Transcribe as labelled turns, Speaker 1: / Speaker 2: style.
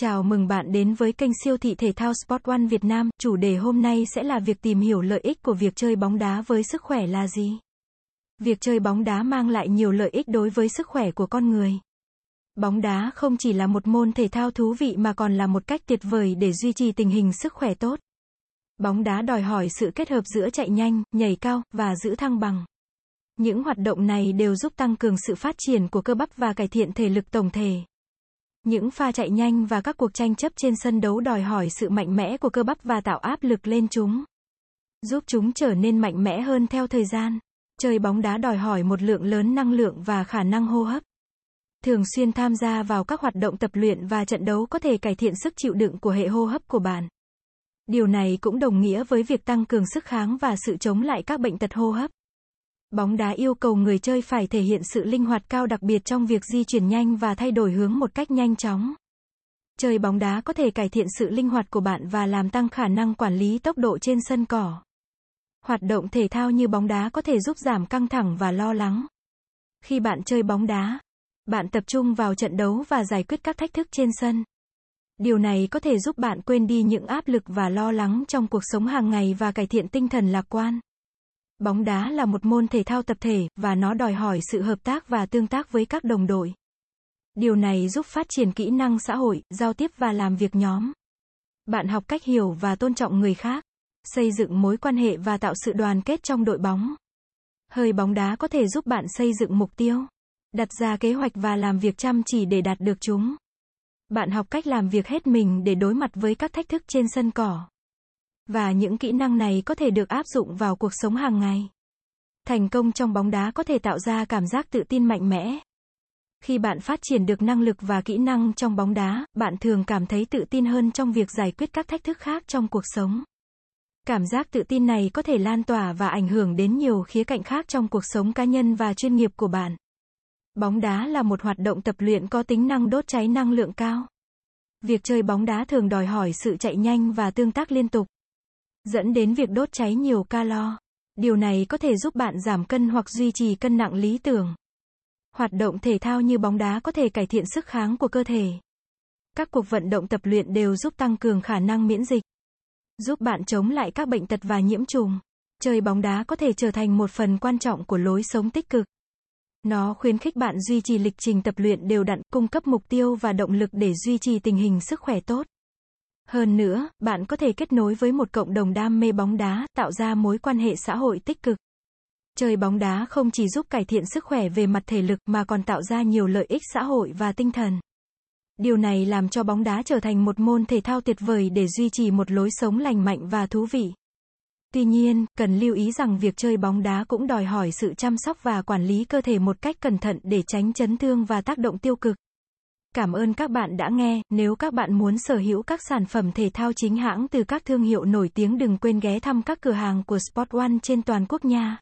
Speaker 1: Chào mừng bạn đến với kênh siêu thị thể thao Sport One Việt Nam. Chủ đề hôm nay sẽ là việc tìm hiểu lợi ích của việc chơi bóng đá với sức khỏe là gì. Việc chơi bóng đá mang lại nhiều lợi ích đối với sức khỏe của con người. Bóng đá không chỉ là một môn thể thao thú vị mà còn là một cách tuyệt vời để duy trì tình hình sức khỏe tốt. Bóng đá đòi hỏi sự kết hợp giữa chạy nhanh, nhảy cao và giữ thăng bằng. Những hoạt động này đều giúp tăng cường sự phát triển của cơ bắp và cải thiện thể lực tổng thể. Những pha chạy nhanh và các cuộc tranh chấp trên sân đấu đòi hỏi sự mạnh mẽ của cơ bắp và tạo áp lực lên chúng. Giúp chúng trở nên mạnh mẽ hơn theo thời gian. Chơi bóng đá đòi hỏi một lượng lớn năng lượng và khả năng hô hấp. Thường xuyên tham gia vào các hoạt động tập luyện và trận đấu có thể cải thiện sức chịu đựng của hệ hô hấp của bạn. Điều này cũng đồng nghĩa với việc tăng cường sức kháng và sự chống lại các bệnh tật hô hấp. Bóng đá yêu cầu người chơi phải thể hiện sự linh hoạt cao đặc biệt trong việc di chuyển nhanh và thay đổi hướng một cách nhanh chóng. Chơi bóng đá có thể cải thiện sự linh hoạt của bạn và làm tăng khả năng quản lý tốc độ trên sân cỏ. Hoạt động thể thao như bóng đá có thể giúp giảm căng thẳng và lo lắng. Khi bạn chơi bóng đá, bạn tập trung vào trận đấu và giải quyết các thách thức trên sân. Điều này có thể giúp bạn quên đi những áp lực và lo lắng trong cuộc sống hàng ngày và cải thiện tinh thần lạc quan. Bóng đá là một môn thể thao tập thể, và nó đòi hỏi sự hợp tác và tương tác với các đồng đội. Điều này giúp phát triển kỹ năng xã hội, giao tiếp và làm việc nhóm. Bạn học cách hiểu và tôn trọng người khác, xây dựng mối quan hệ và tạo sự đoàn kết trong đội bóng. Hơi bóng đá có thể giúp bạn xây dựng mục tiêu, đặt ra kế hoạch và làm việc chăm chỉ để đạt được chúng. Bạn học cách làm việc hết mình để đối mặt với các thách thức trên sân cỏ. Và những kỹ năng này có thể được áp dụng vào cuộc sống hàng ngày. Thành công trong bóng đá có thể tạo ra cảm giác tự tin mạnh mẽ. Khi bạn phát triển được năng lực và kỹ năng trong bóng đá, bạn thường cảm thấy tự tin hơn trong việc giải quyết các thách thức khác trong cuộc sống. Cảm giác tự tin này có thể lan tỏa và ảnh hưởng đến nhiều khía cạnh khác trong cuộc sống cá nhân và chuyên nghiệp của bạn. Bóng đá là một hoạt động tập luyện có tính năng đốt cháy năng lượng cao. Việc chơi bóng đá thường đòi hỏi sự chạy nhanh và tương tác liên tục dẫn đến việc đốt cháy nhiều calo. Điều này có thể giúp bạn giảm cân hoặc duy trì cân nặng lý tưởng. Hoạt động thể thao như bóng đá có thể cải thiện sức kháng của cơ thể. Các cuộc vận động tập luyện đều giúp tăng cường khả năng miễn dịch, giúp bạn chống lại các bệnh tật và nhiễm trùng. Chơi bóng đá có thể trở thành một phần quan trọng của lối sống tích cực. Nó khuyến khích bạn duy trì lịch trình tập luyện đều đặn, cung cấp mục tiêu và động lực để duy trì tình hình sức khỏe tốt. Hơn nữa, bạn có thể kết nối với một cộng đồng đam mê bóng đá, tạo ra mối quan hệ xã hội tích cực. Chơi bóng đá không chỉ giúp cải thiện sức khỏe về mặt thể lực mà còn tạo ra nhiều lợi ích xã hội và tinh thần. Điều này làm cho bóng đá trở thành một môn thể thao tuyệt vời để duy trì một lối sống lành mạnh và thú vị. Tuy nhiên, cần lưu ý rằng việc chơi bóng đá cũng đòi hỏi sự chăm sóc và quản lý cơ thể một cách cẩn thận để tránh chấn thương và tác động tiêu cực. Cảm ơn các bạn đã nghe, nếu các bạn muốn sở hữu các sản phẩm thể thao chính hãng từ các thương hiệu nổi tiếng đừng quên ghé thăm các cửa hàng của Sport One trên toàn quốc nha.